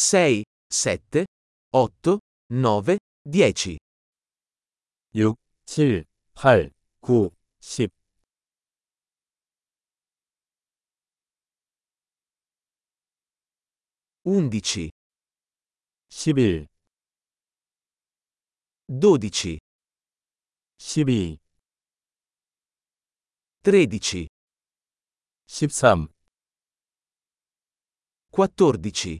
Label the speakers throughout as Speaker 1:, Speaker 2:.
Speaker 1: 6, 7, 8, 9, 10,
Speaker 2: 6, 7, 8, 9, 10,
Speaker 1: 11,
Speaker 2: 11,
Speaker 1: 12,
Speaker 2: 12,
Speaker 1: 13,
Speaker 2: 13,
Speaker 1: 14,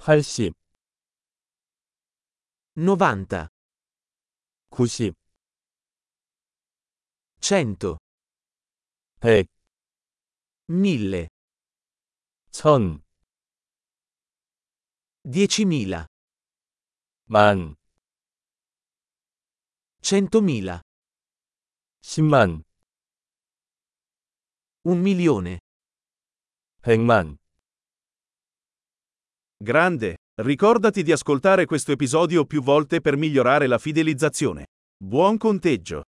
Speaker 2: 80
Speaker 1: 90
Speaker 2: 90
Speaker 1: 100
Speaker 2: 100
Speaker 1: 1000
Speaker 2: 1000
Speaker 1: 10.000
Speaker 2: man
Speaker 1: centomila
Speaker 2: 10만
Speaker 1: Un milione
Speaker 2: 100만
Speaker 3: Grande, ricordati di ascoltare questo episodio più volte per migliorare la fidelizzazione. Buon conteggio!